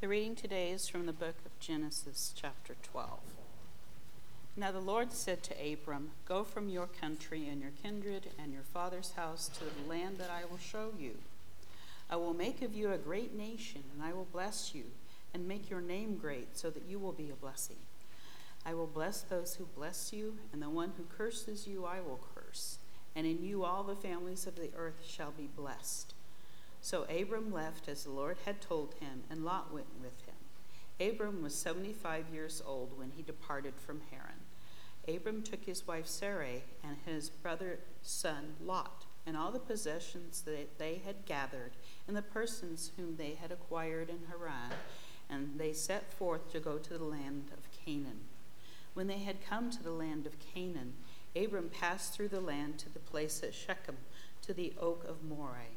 The reading today is from the book of Genesis, chapter 12. Now the Lord said to Abram, Go from your country and your kindred and your father's house to the land that I will show you. I will make of you a great nation, and I will bless you, and make your name great, so that you will be a blessing. I will bless those who bless you, and the one who curses you I will curse, and in you all the families of the earth shall be blessed. So Abram left as the Lord had told him, and Lot went with him. Abram was 75 years old when he departed from Haran. Abram took his wife Sarai and his brother's son Lot, and all the possessions that they had gathered, and the persons whom they had acquired in Haran, and they set forth to go to the land of Canaan. When they had come to the land of Canaan, Abram passed through the land to the place at Shechem, to the oak of Moreh.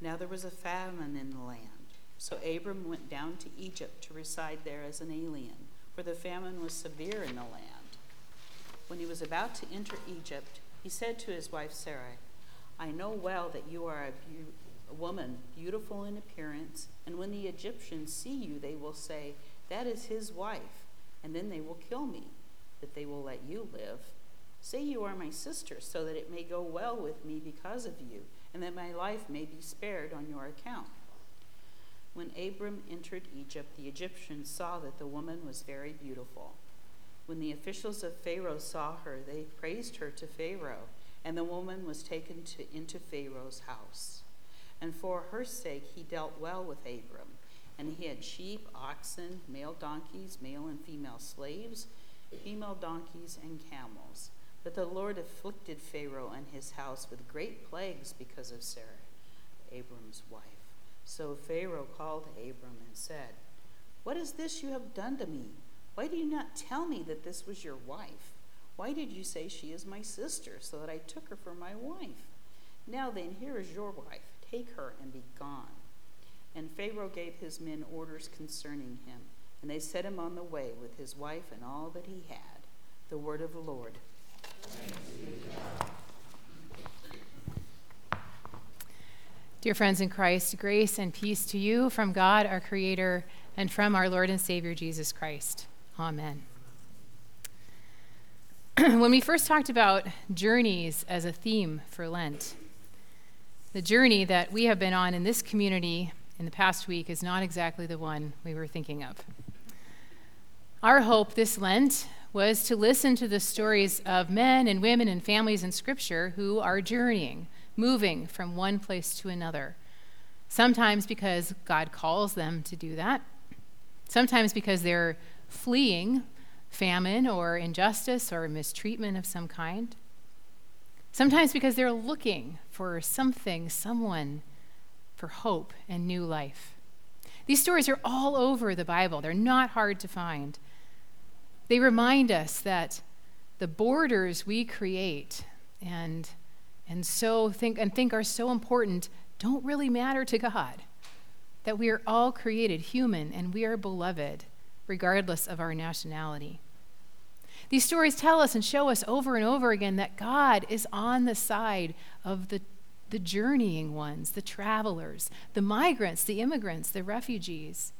Now there was a famine in the land. So Abram went down to Egypt to reside there as an alien, for the famine was severe in the land. When he was about to enter Egypt, he said to his wife Sarai, I know well that you are a, be- a woman beautiful in appearance, and when the Egyptians see you, they will say, That is his wife, and then they will kill me, but they will let you live. Say you are my sister, so that it may go well with me because of you, and that my life may be spared on your account. When Abram entered Egypt, the Egyptians saw that the woman was very beautiful. When the officials of Pharaoh saw her, they praised her to Pharaoh, and the woman was taken to, into Pharaoh's house. And for her sake he dealt well with Abram, and he had sheep, oxen, male donkeys, male and female slaves, female donkeys, and camels. But the Lord afflicted Pharaoh and his house with great plagues because of Sarah, Abram's wife. So Pharaoh called Abram and said, What is this you have done to me? Why do you not tell me that this was your wife? Why did you say she is my sister, so that I took her for my wife? Now then, here is your wife. Take her and be gone. And Pharaoh gave his men orders concerning him, and they set him on the way with his wife and all that he had. The word of the Lord. Dear friends in Christ, grace and peace to you from God our Creator and from our Lord and Savior Jesus Christ. Amen. when we first talked about journeys as a theme for Lent, the journey that we have been on in this community in the past week is not exactly the one we were thinking of. Our hope this Lent was to listen to the stories of men and women and families in Scripture who are journeying, moving from one place to another. Sometimes because God calls them to do that, sometimes because they're fleeing famine or injustice or mistreatment of some kind. Sometimes because they're looking for something, someone, for hope and new life. These stories are all over the Bible, they're not hard to find. They remind us that the borders we create and, and so think and think are so important don't really matter to God. That we are all created human and we are beloved regardless of our nationality. These stories tell us and show us over and over again that God is on the side of the, the journeying ones, the travelers, the migrants, the immigrants, the refugees.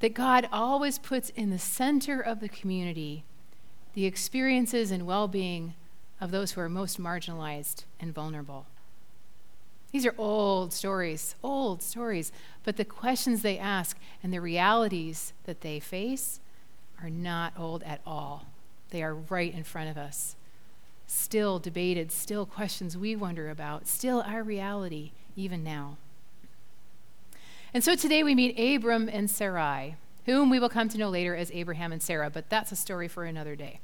That God always puts in the center of the community the experiences and well being of those who are most marginalized and vulnerable. These are old stories, old stories, but the questions they ask and the realities that they face are not old at all. They are right in front of us. Still debated, still questions we wonder about, still our reality, even now. And so today we meet Abram and Sarai, whom we will come to know later as Abraham and Sarah, but that's a story for another day.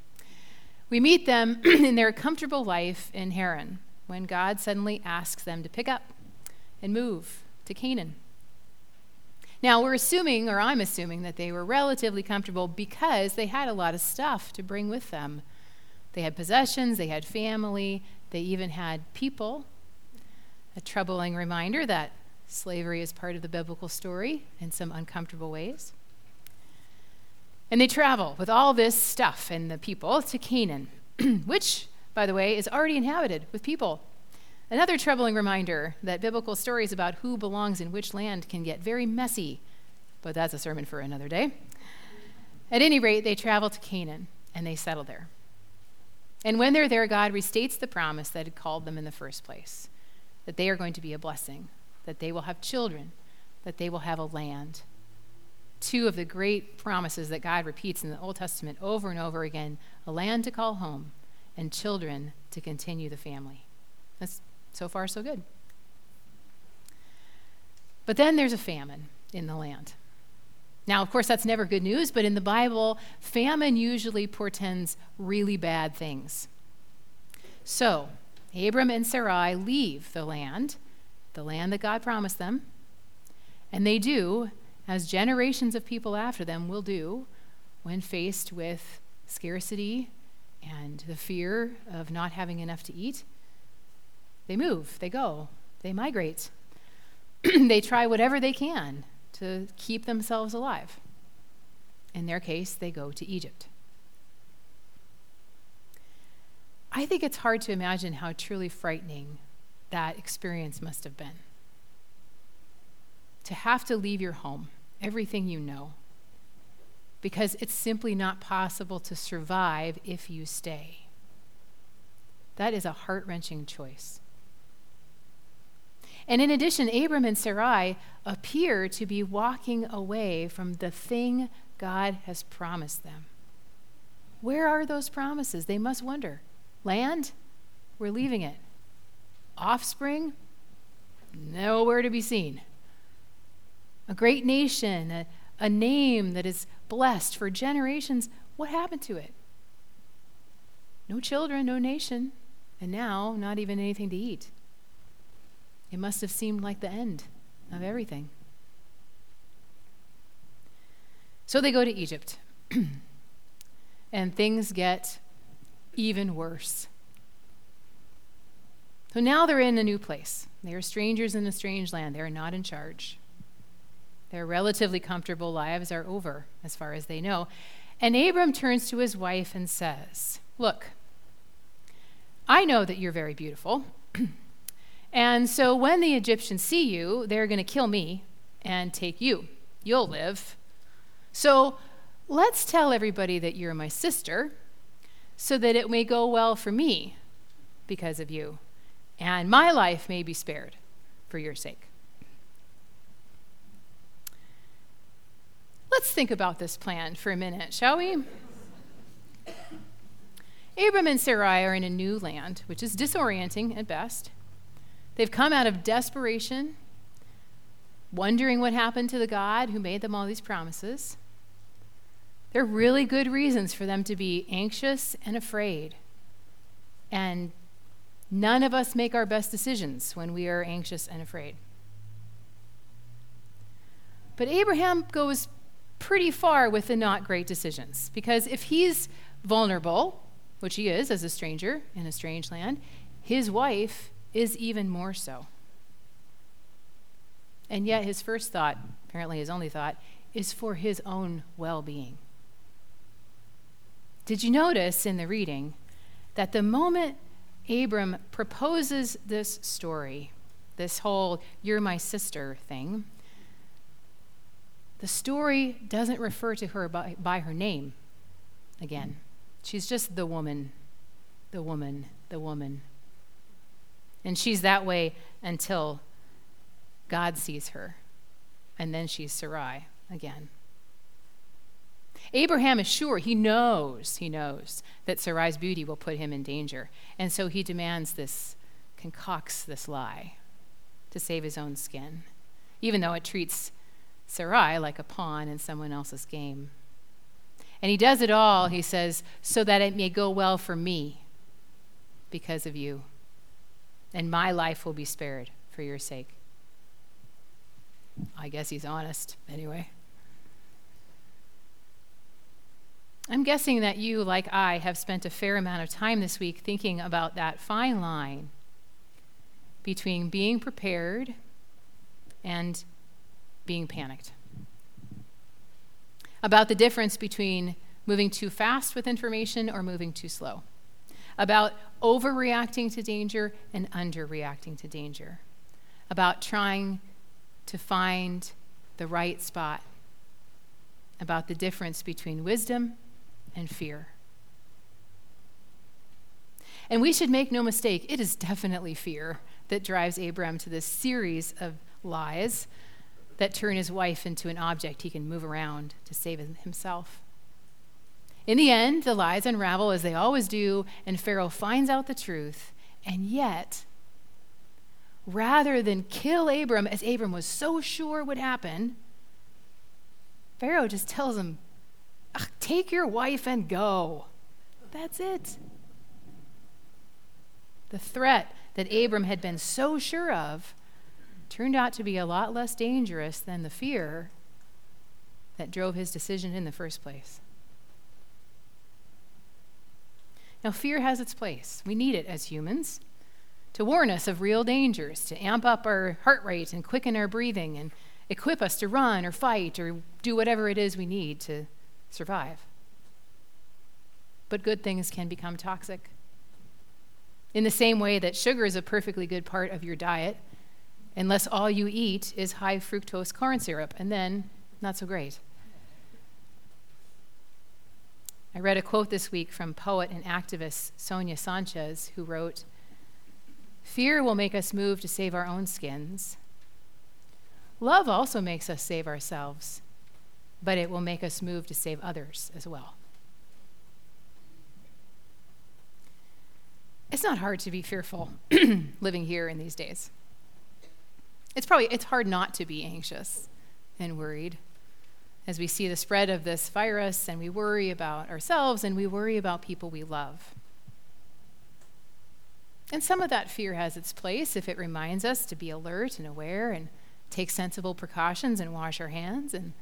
We meet them in their comfortable life in Haran when God suddenly asks them to pick up and move to Canaan. Now, we're assuming, or I'm assuming, that they were relatively comfortable because they had a lot of stuff to bring with them. They had possessions, they had family, they even had people. A troubling reminder that slavery is part of the biblical story in some uncomfortable ways. And they travel with all this stuff and the people to Canaan, which, by the way, is already inhabited with people. Another troubling reminder that biblical stories about who belongs in which land can get very messy, but that's a sermon for another day. At any rate, they travel to Canaan and they settle there. And when they're there, God restates the promise that had called them in the first place that they are going to be a blessing, that they will have children, that they will have a land. Two of the great promises that God repeats in the Old Testament over and over again a land to call home and children to continue the family. That's so far, so good. But then there's a famine in the land. Now, of course, that's never good news, but in the Bible, famine usually portends really bad things. So, Abram and Sarai leave the land, the land that God promised them, and they do, as generations of people after them will do, when faced with scarcity and the fear of not having enough to eat. They move, they go, they migrate. they try whatever they can to keep themselves alive. In their case, they go to Egypt. I think it's hard to imagine how truly frightening that experience must have been. To have to leave your home, everything you know, because it's simply not possible to survive if you stay. That is a heart wrenching choice. And in addition, Abram and Sarai appear to be walking away from the thing God has promised them. Where are those promises? They must wonder. Land? We're leaving it. Offspring? Nowhere to be seen. A great nation, a, a name that is blessed for generations. What happened to it? No children, no nation, and now not even anything to eat. It must have seemed like the end of everything. So they go to Egypt, and things get even worse. So now they're in a new place. They are strangers in a strange land. They are not in charge. Their relatively comfortable lives are over, as far as they know. And Abram turns to his wife and says, Look, I know that you're very beautiful. And so when the Egyptians see you, they're going to kill me and take you. You'll live. So let's tell everybody that you're my sister so that it may go well for me because of you, and my life may be spared for your sake. Let's think about this plan for a minute, shall we? Abram and Sarai are in a new land, which is disorienting at best. They've come out of desperation, wondering what happened to the God who made them all these promises. There are really good reasons for them to be anxious and afraid. And none of us make our best decisions when we are anxious and afraid. But Abraham goes pretty far with the not great decisions because if he's vulnerable, which he is as a stranger in a strange land, his wife is even more so. And yet, his first thought, apparently his only thought, is for his own well being. Did you notice in the reading that the moment Abram proposes this story, this whole you're my sister thing, the story doesn't refer to her by, by her name again. She's just the woman, the woman, the woman. And she's that way until God sees her. And then she's Sarai again. Abraham is sure, he knows, he knows that Sarai's beauty will put him in danger. And so he demands this, concocts this lie to save his own skin, even though it treats Sarai like a pawn in someone else's game. And he does it all, he says, so that it may go well for me because of you and my life will be spared for your sake. I guess he's honest, anyway. I'm guessing that you, like I, have spent a fair amount of time this week thinking about that fine line between being prepared and being panicked. About the difference between moving too fast with information or moving too slow. About overreacting to danger and underreacting to danger. About trying to find the right spot. About the difference between wisdom and fear. And we should make no mistake, it is definitely fear that drives Abram to this series of lies that turn his wife into an object he can move around to save himself. In the end, the lies unravel as they always do, and Pharaoh finds out the truth. And yet, rather than kill Abram, as Abram was so sure would happen, Pharaoh just tells him, Take your wife and go. That's it. The threat that Abram had been so sure of turned out to be a lot less dangerous than the fear that drove his decision in the first place. Now, fear has its place. We need it as humans to warn us of real dangers, to amp up our heart rate and quicken our breathing and equip us to run or fight or do whatever it is we need to survive. But good things can become toxic. In the same way that sugar is a perfectly good part of your diet, unless all you eat is high fructose corn syrup, and then not so great. I read a quote this week from poet and activist Sonia Sanchez, who wrote Fear will make us move to save our own skins. Love also makes us save ourselves but it will make us move to save others as well. It's not hard to be fearful living here in these days. It's probably it's hard not to be anxious and worried as we see the spread of this virus and we worry about ourselves and we worry about people we love. And some of that fear has its place if it reminds us to be alert and aware and take sensible precautions and wash our hands and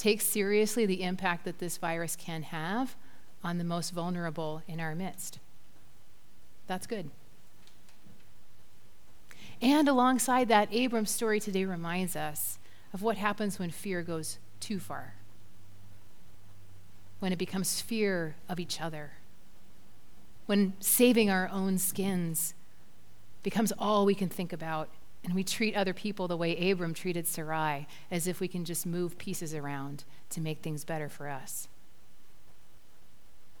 take seriously the impact that this virus can have on the most vulnerable in our midst. That's good. And alongside that, Abram's story today reminds us of what happens when fear goes too far, when it becomes fear of each other, when saving our own skins becomes all we can think about and we treat other people the way Abram treated Sarai, as if we can just move pieces around to make things better for us.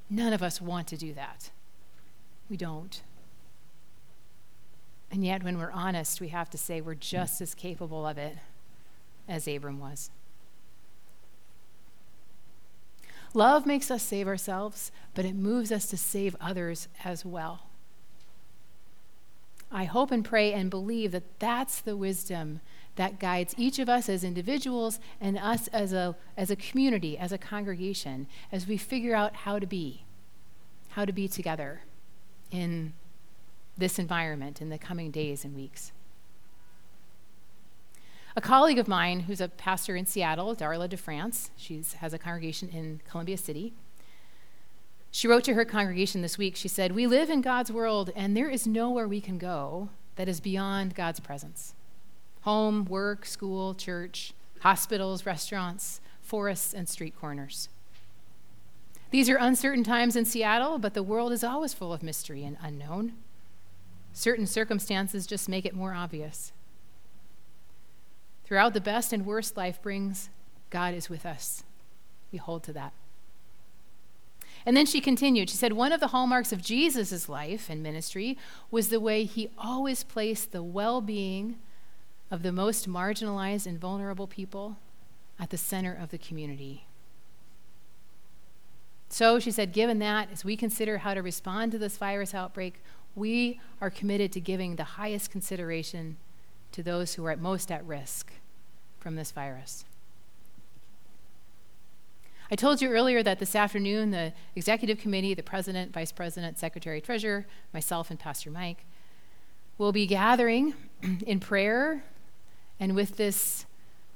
None of us want to do that. We don't. And yet, when we're honest, we have to say we're just as capable of it as Abram was. Love makes us save ourselves, but it moves us to save others as well. I hope and pray and believe that that's the wisdom that guides each of us as individuals and us as a, as a community, as a congregation, as we figure out how to be, how to be together in this environment in the coming days and weeks. A colleague of mine who's a pastor in Seattle, Darla DeFrance, she has a congregation in Columbia City. She wrote to her congregation this week. She said, We live in God's world, and there is nowhere we can go that is beyond God's presence home, work, school, church, hospitals, restaurants, forests, and street corners. These are uncertain times in Seattle, but the world is always full of mystery and unknown. Certain circumstances just make it more obvious. Throughout the best and worst life brings, God is with us. We hold to that. And then she continued. She said, One of the hallmarks of Jesus' life and ministry was the way he always placed the well being of the most marginalized and vulnerable people at the center of the community. So she said, given that, as we consider how to respond to this virus outbreak, we are committed to giving the highest consideration to those who are at most at risk from this virus. I told you earlier that this afternoon the executive committee, the president, vice president, secretary, treasurer, myself, and Pastor Mike will be gathering in prayer and with this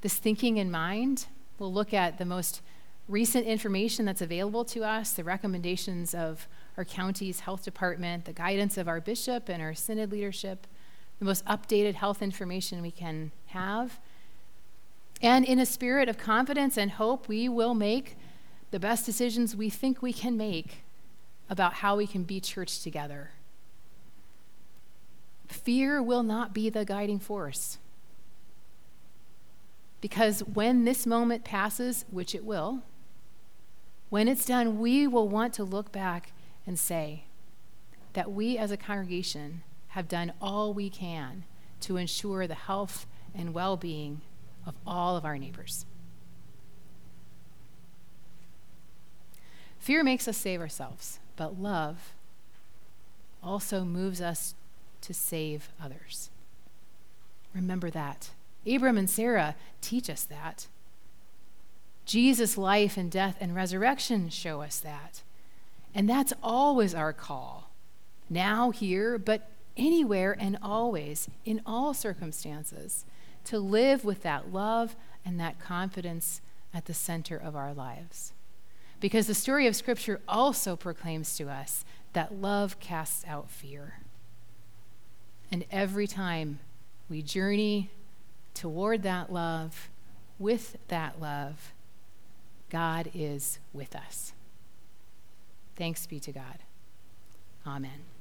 this thinking in mind, we'll look at the most recent information that's available to us, the recommendations of our county's health department, the guidance of our bishop and our synod leadership, the most updated health information we can have. And in a spirit of confidence and hope, we will make the best decisions we think we can make about how we can be church together. Fear will not be the guiding force. Because when this moment passes, which it will, when it's done, we will want to look back and say that we as a congregation have done all we can to ensure the health and well being of all of our neighbors. Fear makes us save ourselves, but love also moves us to save others. Remember that. Abram and Sarah teach us that. Jesus' life and death and resurrection show us that. And that's always our call. Now, here, but anywhere and always, in all circumstances, to live with that love and that confidence at the center of our lives. Because the story of Scripture also proclaims to us that love casts out fear. And every time we journey toward that love, with that love, God is with us. Thanks be to God. Amen.